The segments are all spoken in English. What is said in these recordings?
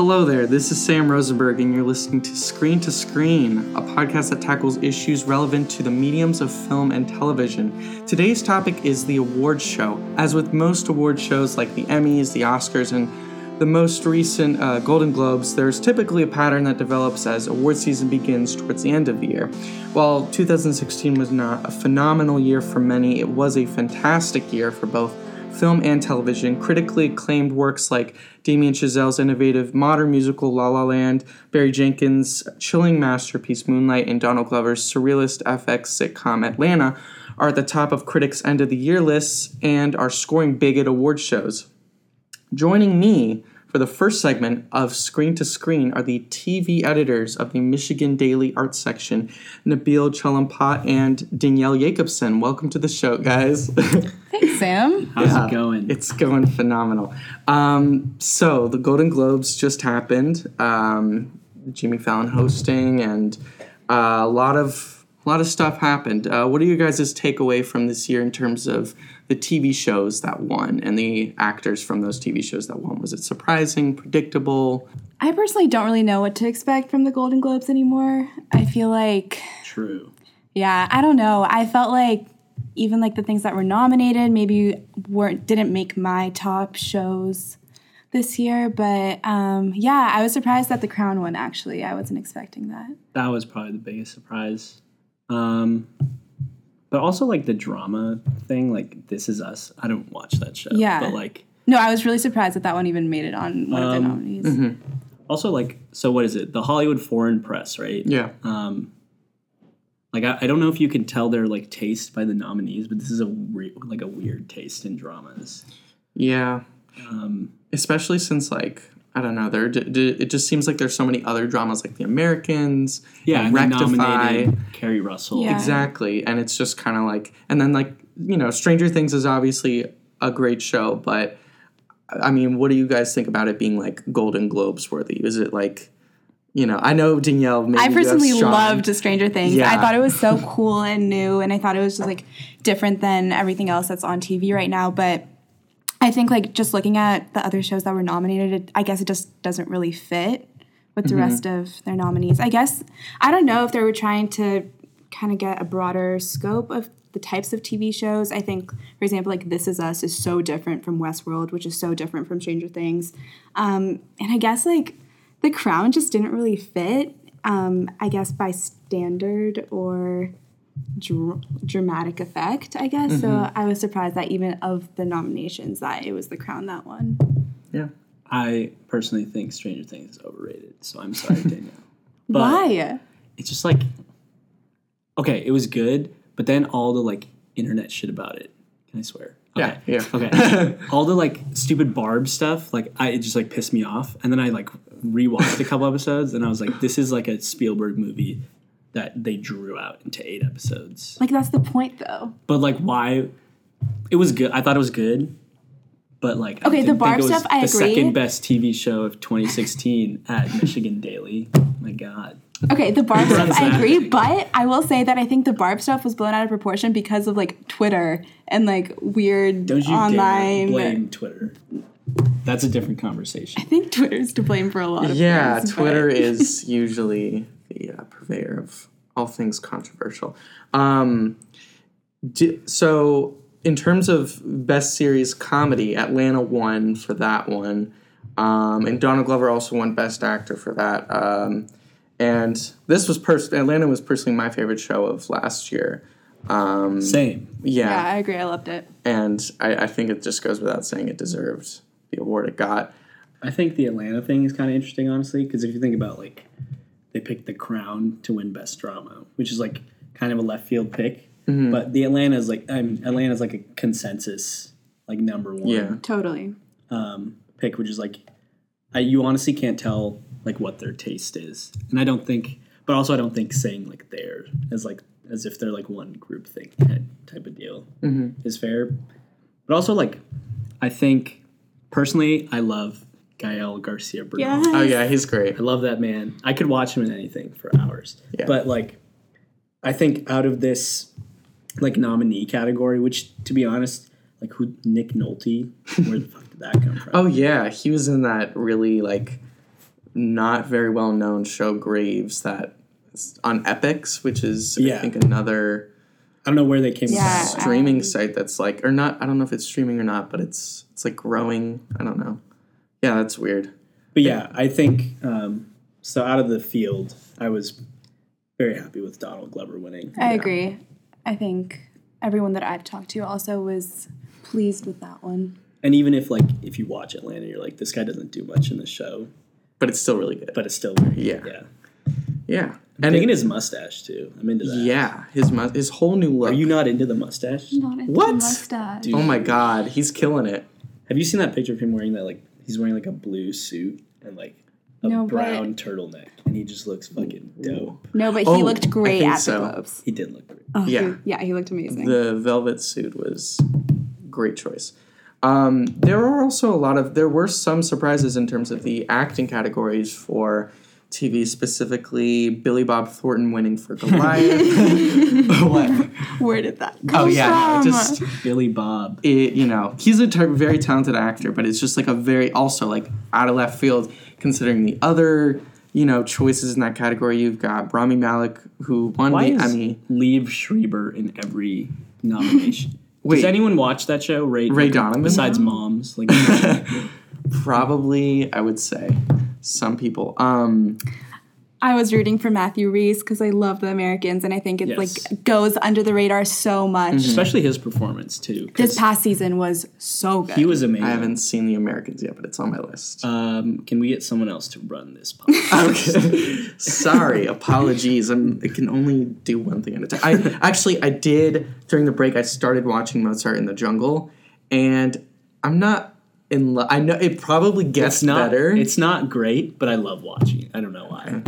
Hello there, this is Sam Rosenberg, and you're listening to Screen to Screen, a podcast that tackles issues relevant to the mediums of film and television. Today's topic is the awards show. As with most award shows like the Emmys, the Oscars, and the most recent uh, Golden Globes, there's typically a pattern that develops as award season begins towards the end of the year. While 2016 was not a phenomenal year for many, it was a fantastic year for both film and television. Critically acclaimed works like Damien Chazelle's innovative modern musical La La Land, Barry Jenkins' chilling masterpiece Moonlight, and Donald Glover's surrealist FX sitcom Atlanta are at the top of critics' end of the year lists and are scoring big at award shows. Joining me for the first segment of Screen to Screen are the TV editors of the Michigan Daily Arts section, Nabil Chalampat and Danielle Jacobson. Welcome to the show, guys. Thanks, Sam. How's it going? It's going phenomenal. Um, so the Golden Globes just happened. Um, Jimmy Fallon hosting, and uh, a lot of a lot of stuff happened. Uh, what are you guys' takeaway from this year in terms of the TV shows that won and the actors from those TV shows that won? Was it surprising, predictable? I personally don't really know what to expect from the Golden Globes anymore. I feel like, True. yeah, I don't know. I felt like even like the things that were nominated maybe weren't didn't make my top shows this year. But um, yeah, I was surprised that the Crown won. Actually, I wasn't expecting that. That was probably the biggest surprise. Um, but also like the drama thing, like This Is Us. I don't watch that show. Yeah. But like No, I was really surprised that that one even made it on one of the Um, nominees. also like so what is it? The Hollywood Foreign Press, right? Yeah. Um like I, I don't know if you can tell their like taste by the nominees, but this is a re- like a weird taste in dramas. Yeah. Um, Especially since like I don't know, there d- d- it just seems like there's so many other dramas like The Americans, yeah, and and Rectify. nominated Keri Russell. Yeah. Exactly. And it's just kind of like, and then like, you know, Stranger Things is obviously a great show, but I mean, what do you guys think about it being like Golden Globes worthy? Is it like, you know, I know Danielle. Maybe I you have personally strong- loved Stranger Things. Yeah. I thought it was so cool and new, and I thought it was just like different than everything else that's on TV right now. But I think like just looking at the other shows that were nominated, it, I guess it just doesn't really fit with the rest of their nominees. I guess I don't know if they were trying to kind of get a broader scope of the types of TV shows. I think, for example, like This Is Us is so different from Westworld, which is so different from Stranger Things. Um, and I guess like The Crown just didn't really fit, um, I guess, by standard or dr- dramatic effect, I guess. So mm-hmm. I was surprised that even of the nominations that it was The Crown that won. Yeah. I personally think Stranger Things is overrated, so I'm sorry, Danielle. But Why? it's just like okay, it was good, but then all the like internet shit about it. Can I swear? Yeah, Okay. yeah. Okay. all the like stupid Barb stuff, like I it just like pissed me off. And then I like rewatched a couple episodes and I was like, this is like a Spielberg movie that they drew out into eight episodes. Like that's the point though. But like why it was good. I thought it was good. But like I Okay, the didn't think Barb it was stuff, I the agree. second best TV show of 2016 at Michigan Daily. My God. Okay, the Barb stuff, I agree, but I will say that I think the Barb stuff was blown out of proportion because of like Twitter and like weird Don't you online. dare blame Twitter. That's a different conversation. I think Twitter's to blame for a lot of Yeah, things. Twitter but- is usually the uh, purveyor of all things controversial. Um, di- so, in terms of best series comedy, Atlanta won for that one, um, and Donald Glover also won best actor for that. Um, and this was pers- Atlanta was personally my favorite show of last year. Um, Same. Yeah, yeah, I agree. I loved it. and I, I think it just goes without saying it deserved the award it got. I think the Atlanta thing is kind of interesting, honestly, because if you think about like they picked The Crown to win Best Drama, which is like kind of a left field pick, but the Atlanta is like I mean, Atlanta is like a consensus like number one Yeah. Totally. um, pick, which is like I, you honestly can't tell like what their taste is, and I don't think, but also I don't think saying like theirs as like as if they're like one group thing type of deal is fair. But also like I think personally I love Gael Garcia Bernal. Yes. Oh yeah, he's great. I love that man. I could watch him in anything for hours. Yeah. But like I think out of this like nominee category, which to be honest, like who Nick Nolte, where the fuck did that come from? Oh yeah, he was in that really like not very well known show Graves that on Epix, which is I think another I don't know where they came Yeah. from. streaming Um, site that's like or not I don't know if it's streaming or not, but it's it's like growing. I don't know. Yeah, that's weird. But yeah, I think um, so. Out of the field, I was very happy with Donald Glover winning. I agree. I think everyone that I've talked to also was pleased with that one. And even if like if you watch Atlanta, you're like, this guy doesn't do much in the show, But it's still really good. but it's still very Yeah. yeah. Yeah. And And digging it- his mustache too. I'm into that. yeah, his mu- his whole new look. Are you not into the mustache? Not into What? the mustache. Dude. oh my god, he's killing it. Have you seen that picture of him wearing that like he's wearing like a blue suit and like a No, but- brown turtleneck and he just looks fucking dope. No, but he Oh, looked great at so. the Globes. He did look great. Oh, Yeah. he- yeah, he looked amazing. The velvet suit was great choice. Um, there are also a lot of there were some surprises in terms of the acting categories for TV, specifically Billy Bob Thornton winning for Goliath. what? Where did that oh, come Oh yeah, no, just Billy Bob. it, you know he's a ter- very talented actor, but it's just like a very also like out of left field considering the other you know choices in that category. You've got Rami Malek who won Why the is Emmy. Liev Schreiber in every nomination? Wait. Does anyone watch that show? Ray, Ray Donovan? Besides moms, like Probably, I would say some people. Um, I was rooting for Matthew Rhys because I love the Americans, and I think it Yes. like goes under the radar so much. especially his performance too. This past season was so good. he was amazing. I haven't seen the Americans yet, but it's on my list. Um, can we get someone else to run this podcast? Okay. Sorry, apologies. I'm, I can only do one thing at a time. I actually I did during the break. I started watching Mozart in the Jungle, and I'm not in love. I know it probably gets it's not better. It's not great, but I love watching it. I don't know why.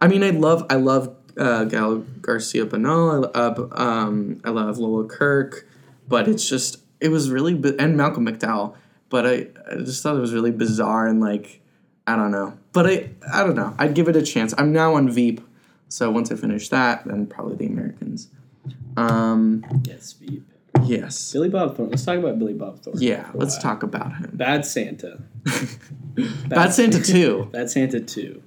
I mean, I love I love uh, Gael Garcia Bernal. I, uh, um, I love Lola Kirke, but it's just it was really bi- and Malcolm McDowell. But I, I just thought it was really bizarre and like I don't know. But I I don't know. I'd give it a chance. I'm now on Veep, so once I finish that, then probably the Americans. Um. Yes, Veep. Yes. Billy Bob Thornton. Let's talk about Billy Bob Thornton. Yeah. Let's while. talk about him. Bad Santa. Bad Santa too. Bad Santa 2.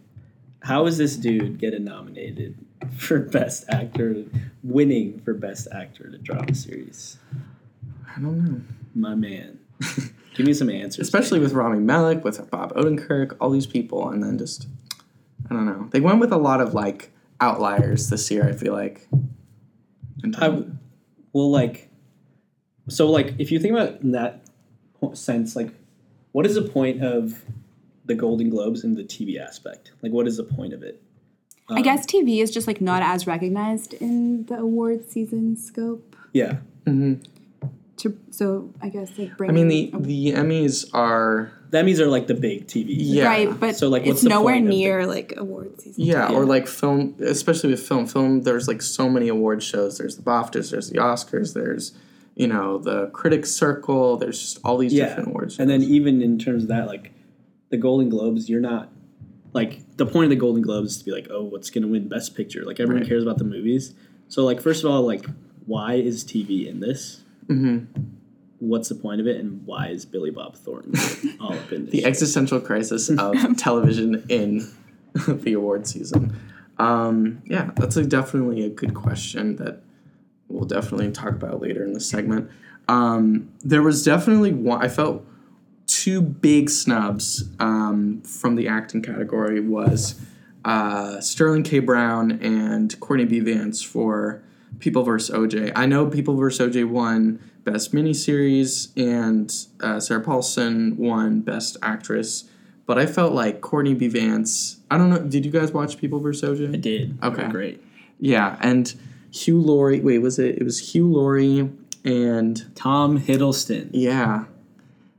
How is this dude getting nominated for Best Actor, winning for Best Actor in a drama series? I don't know. My man. Give me some answers. especially with Rami Malek, with Bob Odenkirk, all these people, and then just I don't know. They went with a lot of like outliers this year. I feel like. In I, well, like, so like if you think about it in that sense, like, what is the point of the Golden Globes in the TV aspect? Like, what is the point of it? I um, guess TV is just like not as recognized in the award season scope. Yeah, mm-hmm. To so I guess like bring. I mean the the Emmys are the Emmys are like the big TV. Yeah. right, but So, like, what's it's nowhere point of near like award season. yeah, Yeah. or like film, especially with film. Film, there's like so many award shows. There's the BAFTAs, there's the Oscars, there's you know the Critics Circle. There's just all these Yeah, different awards. and then even in terms of that, like the Golden Globes, you're not like the point of the Golden Globes is to be like, oh, what's gonna win Best Picture? Like everyone Right. cares about the movies. So like, first of all, like, why is TV in this? Mhm. What's the point of it, and why is Billy Bob Thornton all up in this? the shit? existential crisis of television in the award season. Um, yeah, that's a, definitely a good question that we'll definitely talk about later in the segment. Um, there was definitely one. I felt two big snubs um, from the acting category was uh, Sterling K. Brown and Courtney B. Vance for People vs. OJ. I know People vs. OJ won Best Miniseries and uh, Sarah Paulson won Best Actress, but I felt like Courtney B. Vance. I don't know. Did you guys watch People vs. OJ? I did. Okay. great. Yeah, and Hugh Laurie. Wait, was it? It was Hugh Laurie and Tom Hiddleston. yeah.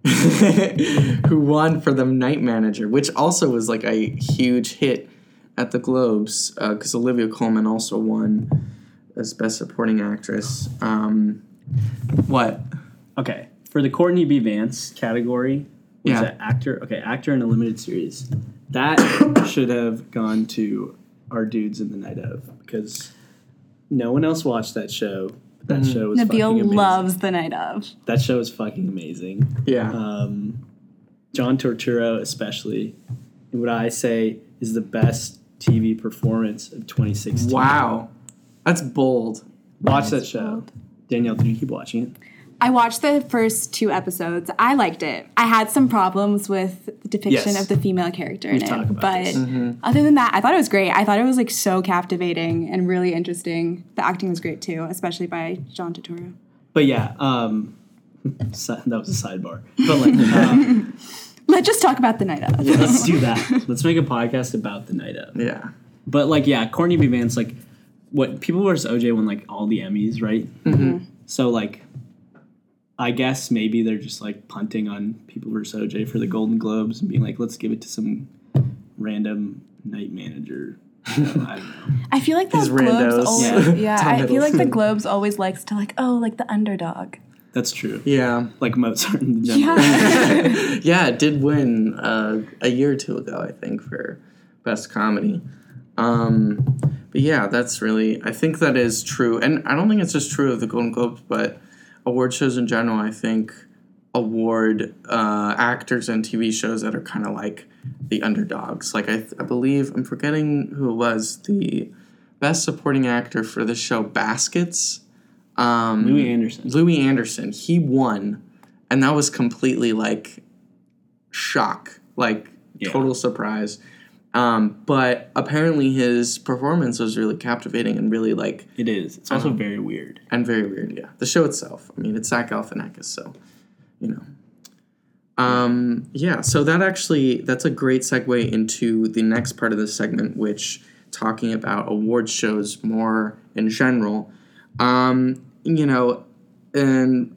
Who won for the Night Manager, which also was like a huge hit at the Globes because Olivia Colman also won as Best Supporting Actress. Um, what? Okay, for the Courtney B. Vance category, was Yeah. that actor? Okay, actor in a limited series. That should have gone to our dudes in the night of because no one else watched that show. But that Mm-hmm. show was fucking amazing. loves the night of. that show is fucking amazing. Yeah. Um, John Turturro, especially. what I say is the best TV performance of 2016. Wow, that's bold. Watch that show. Danielle, did you keep watching it? I watched the first two episodes. I liked it. I had some problems with the depiction Yes. of the female character in We've talked it, about but this. Mm-hmm. other than that, I thought it was great. I thought it was like so captivating and really interesting. The acting was great too, especially by John Turturro. But yeah, um, that was a sidebar. But like, um, Let's just talk about the night of. let's do that. Let's make a podcast about the night of. Yeah. But like, yeah, Courtney B. Vance, like, what People vs. OJ won like all the Emmys, right? Mm-hmm. So like, I guess maybe they're just like punting on People versus OJ for the Golden Globes and being like, let's give it to some random night manager. You I. I feel like the These Globes randos. always, Yeah. yeah. I feel like the Globes always likes to like, oh, like the underdog. That's true. Yeah. Like Mozart in the jungle. Yeah. Yeah, it did win uh, a year or two ago, I think, for best comedy. Um, but yeah, that's really, I think that is true. And I don't think it's just true of the Golden Globes, but award shows in general, I think award uh, actors and TV shows that are kind of like the underdogs. Like, I, I believe, I'm forgetting who it was, the best supporting actor for the show Baskets. Um, Louie Anderson. Louie Anderson, he won, and that was completely like shock, like Yeah. total surprise. Um, but apparently his performance was really captivating and really like It is. It's also Uh-huh. very weird. and very weird. Yeah, the show itself. I mean, it's Zach Galifianakis, so you know. Um, yeah, so that actually that's a great segue into the next part of this segment, which talking about award shows more in general. Um, you know, and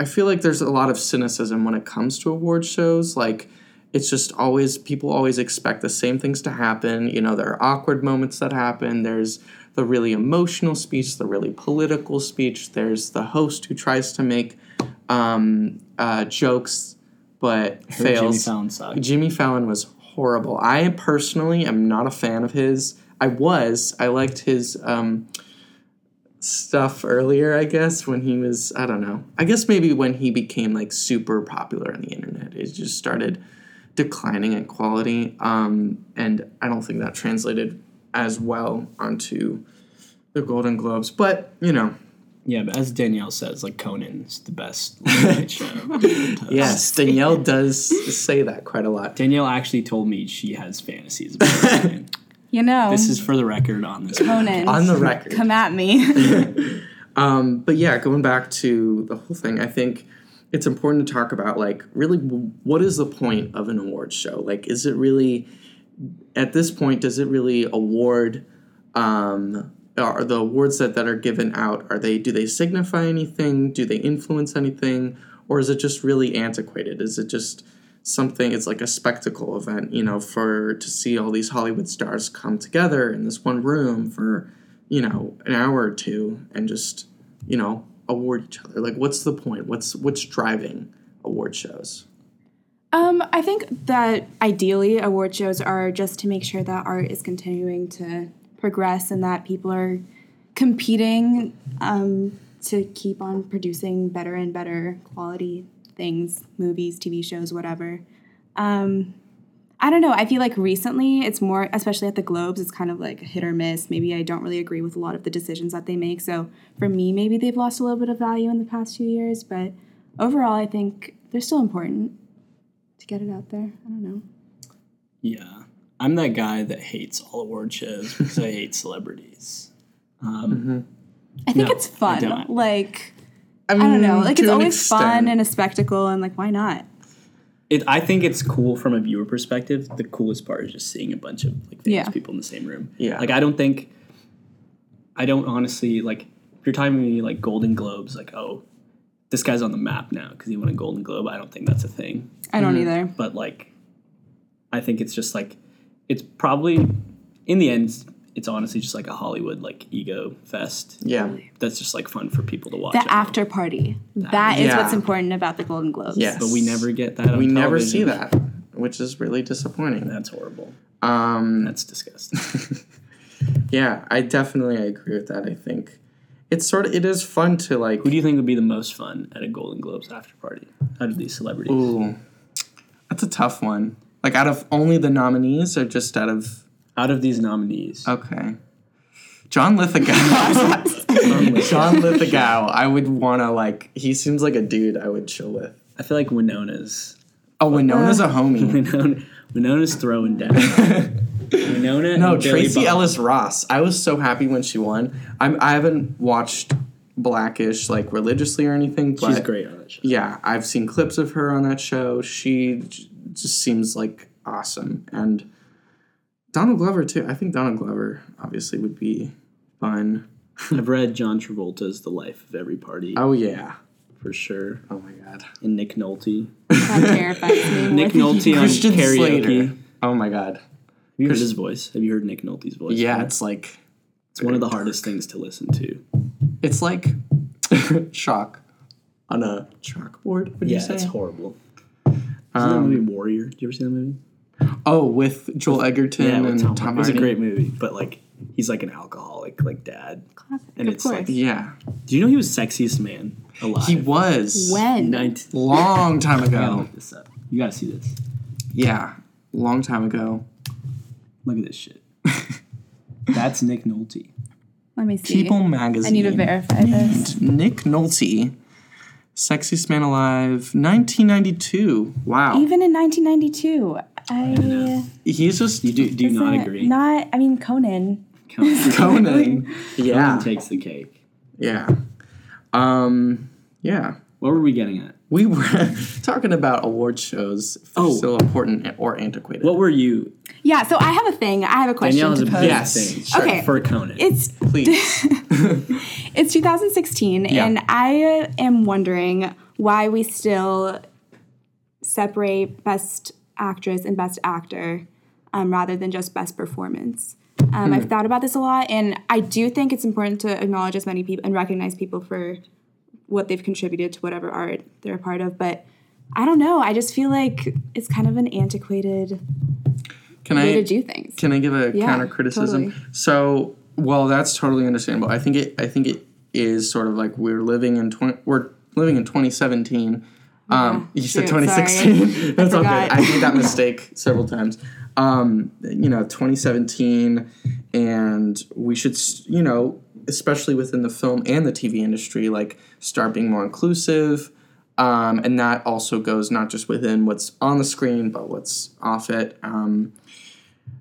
I feel like there's a lot of cynicism when it comes to award shows. Like, it's just always people always expect the same things to happen. You know, there are awkward moments that happen. There's the really emotional speech, the really political speech. There's the host who tries to make um, uh, jokes but heard Jimmy. Fallon sucked. Jimmy Fallon was horrible. I personally am not a fan of his. I was. I liked his um, stuff earlier, I guess, when he was, I don't know. I guess maybe when he became like super popular on the internet, it just started declining in quality. Um, and I don't think that translated as well onto the Golden Globes. But, you know, Yeah, but as Danielle says, like Conan's the best show. yes, Danielle does say that quite a lot. Danielle actually told me she has fantasies about Conan. You know, this is for the record on this. Conan. On the record. Come at me. Um, but yeah, going back to the whole thing, I think it's important to talk about like really what is the point of an award show? Like, is it really at this point? Does it really award? Um, are the awards that, that are given out are they do they signify anything? Do they influence anything? Or is it just really antiquated? Is it just something? It's like a spectacle event, you know, for to see all these Hollywood stars come together in this one room for you know an hour or two and just you know award each other? Like what's the point? What's what's driving award shows? Um, I think that ideally award shows are just to make sure that art is continuing to progress and that people are competing um, to keep on producing better and better quality things, movies, TV shows, whatever. Um, I don't know. I feel like recently it's more, especially at the Globes, it's kind of like hit or miss. Maybe I don't really agree with a lot of the decisions that they make. So for me, maybe they've lost a little bit of value in the past few years. But overall, I think they're still important to get it out there. I don't know. Yeah, I'm that guy that hates all award shows because I hate celebrities. Um, I think No, it's I fun. don't. Like i, I don't know. Like it's an always fun and a spectacle, and like why not? It, I think it's cool from a viewer perspective. The coolest part is just seeing a bunch of like famous Yeah. people in the same room. Yeah. like I don't think, I don't honestly like. If you're talking to me like Golden Globes, like oh, this guy's on the map now because he won a Golden Globe. I don't think that's a thing. I don't mm-hmm. either. but like i think it's just like it's probably in the end it's honestly just like a hollywood like ego fest. Yeah. That's just like fun for people to watch The I know. after party. That is Yeah. what's important about the Golden Globes. yes. But we never get that on we never see that which is really disappointing. That's horrible. Um that's disgusting. Yeah i definitely I agree with that i think. It's sort of it is fun to like who do you think would be the most fun at a golden globes after party out of these celebrities? Ooh that's a tough one. Like out of only the nominees, or just out of Out of these nominees, okay. John Lithgow. John Lithgow. I would want to like. He seems like a dude I would chill with. I feel like Winona's Oh, Winona's a homie. Winona, Winona's throwing down. Winona, No, and Billy Tracee Bob. Ellis Ross. I was so happy when she won. I'm. I haven't watched Blackish like religiously or anything, but She's great on that show. yeah, I've seen clips of her on that show. She j- just seems like awesome, and Donald Glover too. I think Donald Glover obviously would be fun. I've read John Travolta's The Life of Every Party Oh yeah. for sure, Oh my god. and Nick Nolte. That terrifies me. more Nick Nolte on Christian karaoke. Slater. Oh my god. you heard his voice? Have you heard Nick Nolte's voice? Yeah, it's like it's one of the hardest things to listen to. it's like chalk on a chalkboard. Would Yeah, you say? it's horrible. Isn't that um, movie Warrior? Did you ever see that movie? Oh, with Joel Edgerton with and Tom, Hardy. It's a Hardy. great movie, but like he's like an alcoholic, like dad. Classic, And of it's course. like- Yeah, Do you know he was sexiest man alive? he was when? Nineteen. long time I gotta ago. look this up. You gotta see this. Yeah, long time ago. Look at this shit. That's Nick Nolte. Let me see. People magazine. I need to verify this. Nick Nolte, Sexiest Man Alive, 1992. Wow, Even in 1992, I he's just You do? Do you not agree? Not. I mean, Conan. Conan, Conan. Yeah, Conan takes the cake. yeah, um, yeah. What were we getting at? We were talking about award shows. If they're Oh. still important or antiquated. What were you? Yeah. So I have a thing. I have a question Danielle has to a pose. Yes. thing Sure. Okay. for Conan. It's Please. it's 2016, Yeah. and I am wondering why we still separate Best Actress and Best Actor um, rather than just Best Performance. Um, I've thought about this a lot, and I do think it's important to acknowledge as many people and recognize people for what they've contributed to whatever art they're a part of. But I don't know. I just feel like it's kind of an antiquated Can way I to do things. Can I give a Yeah, counter criticism? totally. So, well, that's totally understandable. I think it. I think it is sort of like we're living in twenty. We're living in 2017. Um, you said shoot, 2016. that's all good. I made that mistake several times. Um, you know, 2017, and we should, you know, especially within the film and the TV industry, like start being more inclusive. Um, and that also goes not just within what's on the screen, but what's off it. Um,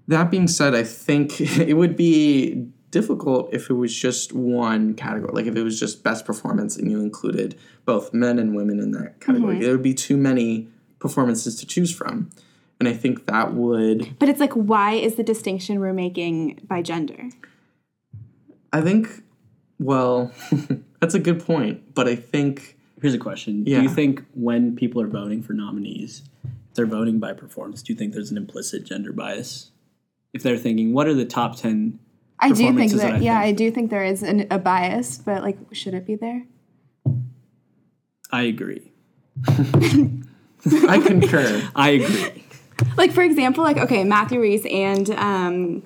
that being said, I think it would be difficult if it was just one category. Like if it was just best performance and you included both men and women in that category. Mm-hmm. There would be too many performances to choose from. And I think that would But it's like, why is the distinction we're making by gender? I think well, that's a good point, but I think Here's a question: Yeah. Do you think when people are voting for nominees, if they're voting by performance, do you think there's an implicit gender bias? If they're thinking, what are the top ten? I do think that, that I yeah, think- I do think there is an, a bias, but like, should it be there? I agree. I concur. I agree. Like, for example, like, okay, Matthew Rhys and um,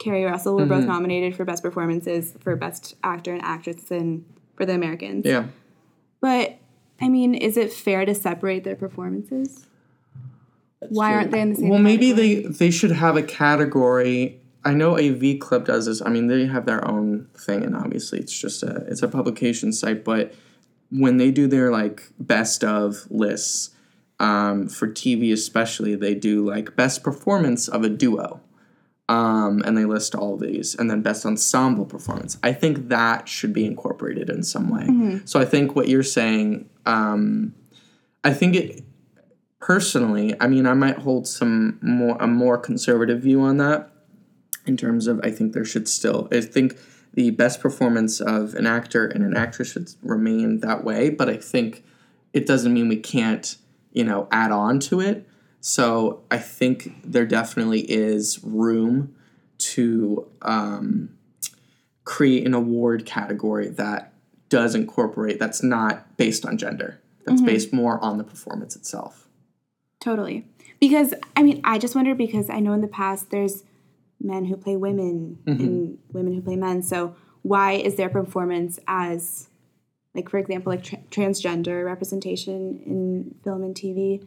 Keri Russell were both nominated for best performances for best actor and actress in for the Americans. Yeah. But I mean, is it fair to separate their performances? Why aren't they in the same? Well, maybe they they should have a category. I know AV Club does this. I mean, they have their own thing, and obviously, it's just a it's a publication site. But when they do their like best of lists um, for TV, especially, they do like best performance of a duo, um, and they list all these, and then best ensemble performance. I think that should be incorporated in some way. So I think what you're saying, um, I think it personally, I mean, I might hold some more a more conservative view on that. In terms of, I think there should still, I think the best performance of an actor and an actress should remain that way. But I think it doesn't mean we can't, you know, add on to it. So I think there definitely is room to um, create an award category that does incorporate that's not based on gender. That's based more on the performance itself. Totally. Because I mean, I just wonder because I know in the past there's men who play women and women who play men. So why is their performance as like for example like tra- transgender representation in film and TV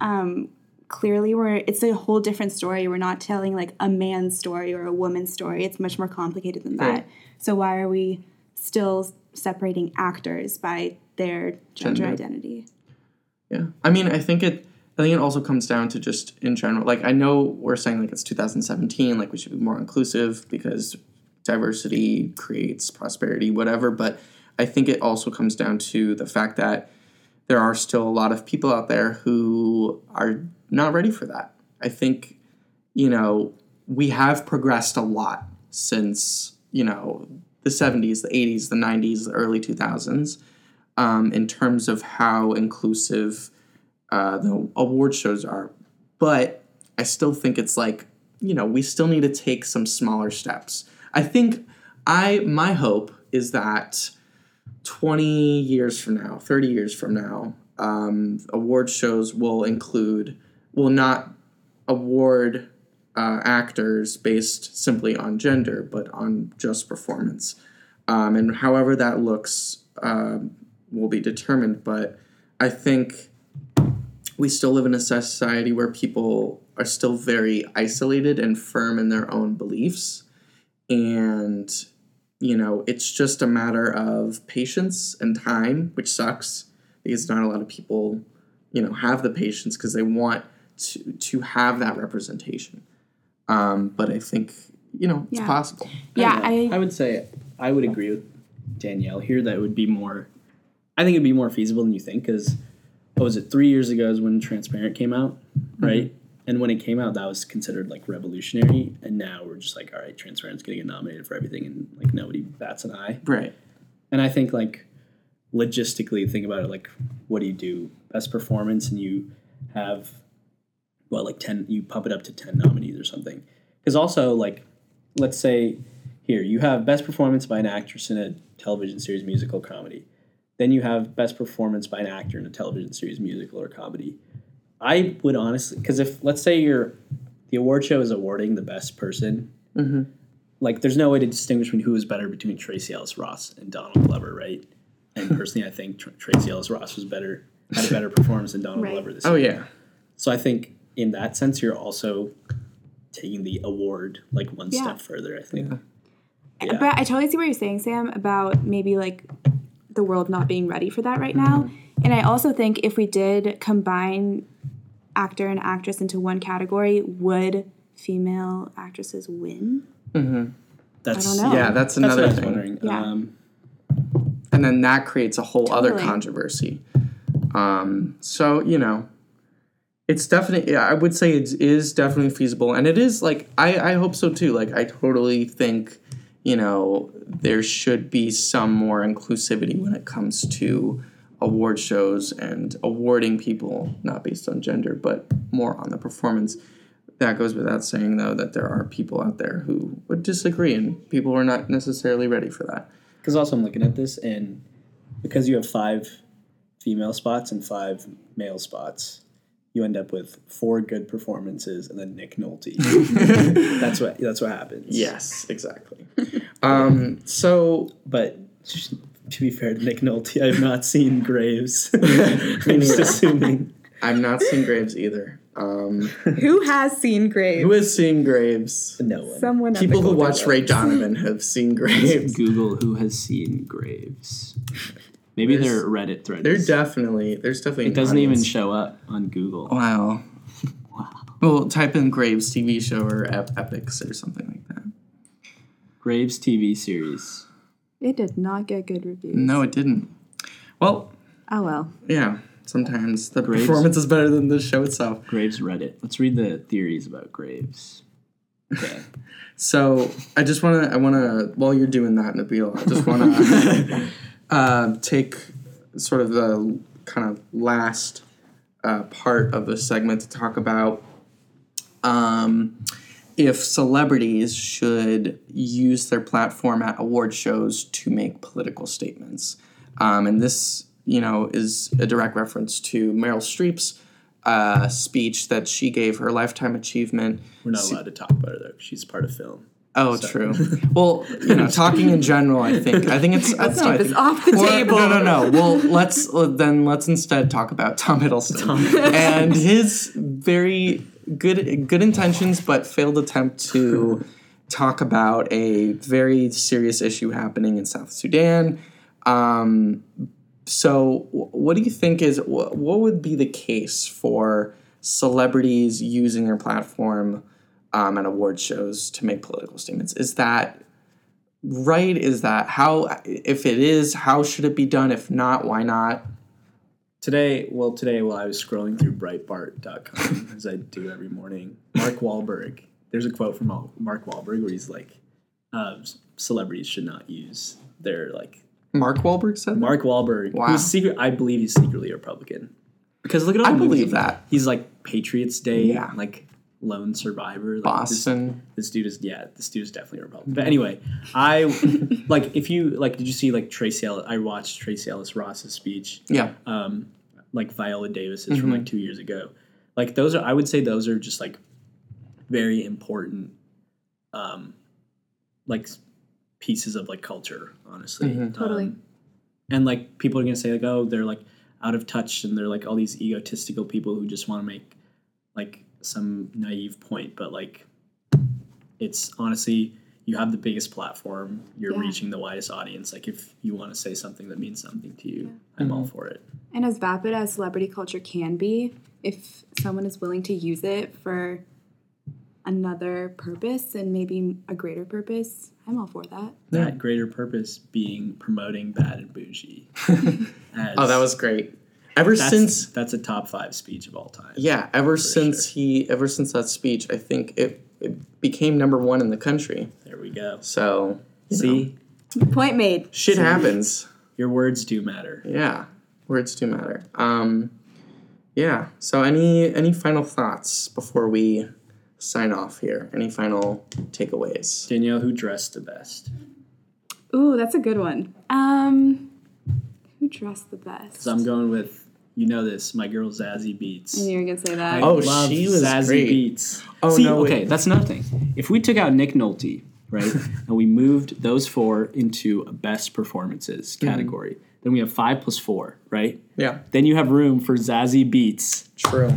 um, clearly we're it's a whole different story. We're not telling like a man's story or a woman's story. It's much more complicated than that. Right. So why are we still separating actors by their gender, Gender. identity? Yeah. I mean, I think it I think it also comes down to just in general. Like I know we're saying like it's 2017, like we should be more inclusive because diversity creates prosperity, whatever, but I think it also comes down to the fact that there are still a lot of people out there who are not ready for that. I think, you know, we have progressed a lot since, you know, the 70s, the 80s, the 90s, the early 2000s um, in terms of how inclusive uh, the award shows are. But I still think it's like, you know, we still need to take some smaller steps. I think I my hope is that 20 years from now, 30 years from now, um, award shows will include, will not award uh, actors based simply on gender, but on just performance. Um, and however that looks um, will be determined. But I think we still live in a society where people are still very isolated and firm in their own beliefs. And, you know, it's just a matter of patience and time, which sucks because not a lot of people, you know, have the patience because they want to, to have that representation. Um, but I think, you know, it's Yeah. possible. Yeah, I, I, would say I would agree with Danielle here that it would be more. I think it'd be more feasible than you think because what was it three years ago is when Transparent came out, mm-hmm. right? And when it came out, that was considered like revolutionary, and now we're just like, all right, Transparent's gonna get nominated for everything, and like nobody bats an eye. Right. And I think like logistically, think about it. Like, what do you do? Best performance, and you have well like ten. You pump it up to ten nominees or something. Because also like, let's say here you have best performance by an actress in a television series, musical, comedy. Then you have best performance by an actor in a television series, musical, or comedy. I would honestly, because if let's say you're the award show is awarding the best person, Mm-hmm. like there's no way to distinguish between who is better between Tracee Ellis Ross and Donald Glover, right? And personally, I think Tr- Tracee Ellis Ross was better, had a better performance than Donald Right. Glover this Oh, year. Oh yeah. So I think in that sense, you're also taking the award like one Yeah. step further. I think. Yeah. Yeah. But I totally see what you're saying, Sam, about maybe like the world not being ready for that right now. And I also think if we did combine actor and actress into one category, would female actresses win? That's I don't know. Yeah, that's That's another what I was thing. wondering. Yeah. Um, and then that creates a whole other controversy. Um, so you know, it's definitely. Yeah, I would say it is definitely feasible, and it is like I I hope so too. Like I totally think you know there should be some more inclusivity when it comes to award shows and awarding people not based on gender but more on the performance. That goes without saying, though, that there are people out there who would disagree, and people are not necessarily ready for that. Because also I'm looking at this, and because you have five female spots and five male spots, you end up with four good performances and then Nick Nolte. that's what that's what happens. Yes, exactly. um, so but to be fair to Nick Nolte, I have not seen Graves. I'm just assuming. I've not seen Graves either. Um, Who has seen Graves? who has seen Graves? No one. Someone People who watch Ray Donovan have seen Graves. Google who has seen Graves. Maybe There's- they're Reddit threads. They're definitely there's definitely. it doesn't even show up on Google. Wow. wow. Well, type in Graves TV show or ep- Epix or something like that. Graves TV series. It did not get good reviews. No, it didn't. Well, Oh well. yeah. Sometimes the Graves- performance is better than the show itself. Graves Reddit. Let's read the theories about Graves. Okay. So I just want to, I want to, while you're doing that, Nabil, I just want to uh, take sort of the kind of last uh, part of the segment to talk about um, if celebrities should use their platform at award shows to make political statements. Um, and this, you know, is a direct reference to Meryl Streep's uh, speech that she gave her lifetime achievement We're not allowed to talk about her though. She's part of film. Oh, true. Well, you know, talking in general, I think I think it's Let's no, take this off the or- table. No, no, no. Well, let's then let's instead talk about Tom Hiddleston and his very good good intentions, but failed attempt to talk about a very serious issue happening in South Sudan. Um, so, what do you think is wh- what would be the case for celebrities using their platform um, at award shows to make political statements? Is that right? Is that how? If it is, how should it be done? If not, why not? Today, well, today while I was scrolling through Breitbart.com, as I do every morning, Mark Wahlberg. There's a quote from Mark Wahlberg where he's like, uh, "Celebrities should not use their like." Mark Wahlberg said that? Mark Wahlberg, Wow. who's secret, I believe he's secretly a Republican, because look at all I believe that. he's like Patriots Day, Yeah. like Lone Survivor, like, this- Boston. this dude is yeah, this dude is definitely a Republican. But anyway, I like if you like, did you see like Tracee Ellis? I watched Tracee Ellis Ross's speech, Yeah. um, like Viola Davis's from Mm-hmm. like two years ago. Like those are, I would say those are just like very important, um, like pieces of like culture, honestly. Mhm. Totally. Um, and like people are gonna say like, oh, they're like out of touch, and they're like all these egotistical people who just want to make like some naive point, but like it's honestly you have the biggest platform. You're Yeah. reaching the widest audience. Like if you want to say something that means something to you i'm all mm-hmm. for it. And as vapid as celebrity culture can be, if someone is willing to use it for another purpose and maybe a greater purpose, I'm all for that. that greater purpose being promoting bad and bougie. As- Oh, that was great. Ever that's, since that's a top five speech of all time yeah, ever since he ever since that speech, I think it, it became number one in the country. there we go So you know, see Point made. shit happens. your words do matter Yeah, words do matter. Um, yeah. So any any final thoughts before we sign off here? Any final takeaways? danielle who dressed the best Ooh, that's a good one. Um, who dressed the best? so i'm going with you know this my girl Zazie Beetz I knew you were gonna say that. I Oh, love she was Zazie great. Beetz. Oh, See, no, wait. okay, that's another thing. If we took out Nick Nolte, right, and we moved those four into a best performances Mm-hmm. category, then we have five plus four, right? Yeah, Then you have room for Zazie Beetz, true.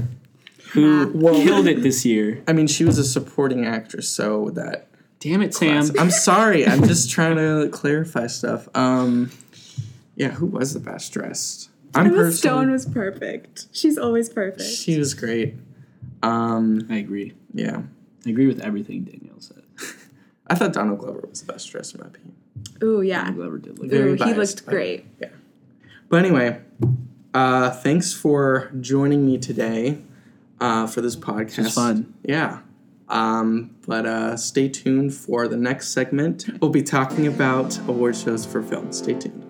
who Well- killed it this year. I mean, she was a supporting actress, so that. Damn it, Sam. I'm sorry. I'm just trying to clarify stuff. Um, yeah, who was the best dressed? I'm Emma personally. Stone was perfect. She's always perfect. She was great. Um, I agree. yeah, I agree with everything Danielle said. I thought Donald Glover was the best dressed in my opinion. Ooh, yeah. Glover did look Very Ooh, he biased, looked but- great. But anyway, uh, thanks for joining me today uh, for this podcast. was fun. Yeah. Um, but uh, stay tuned for the next segment. We'll be talking about award shows for film. Stay tuned.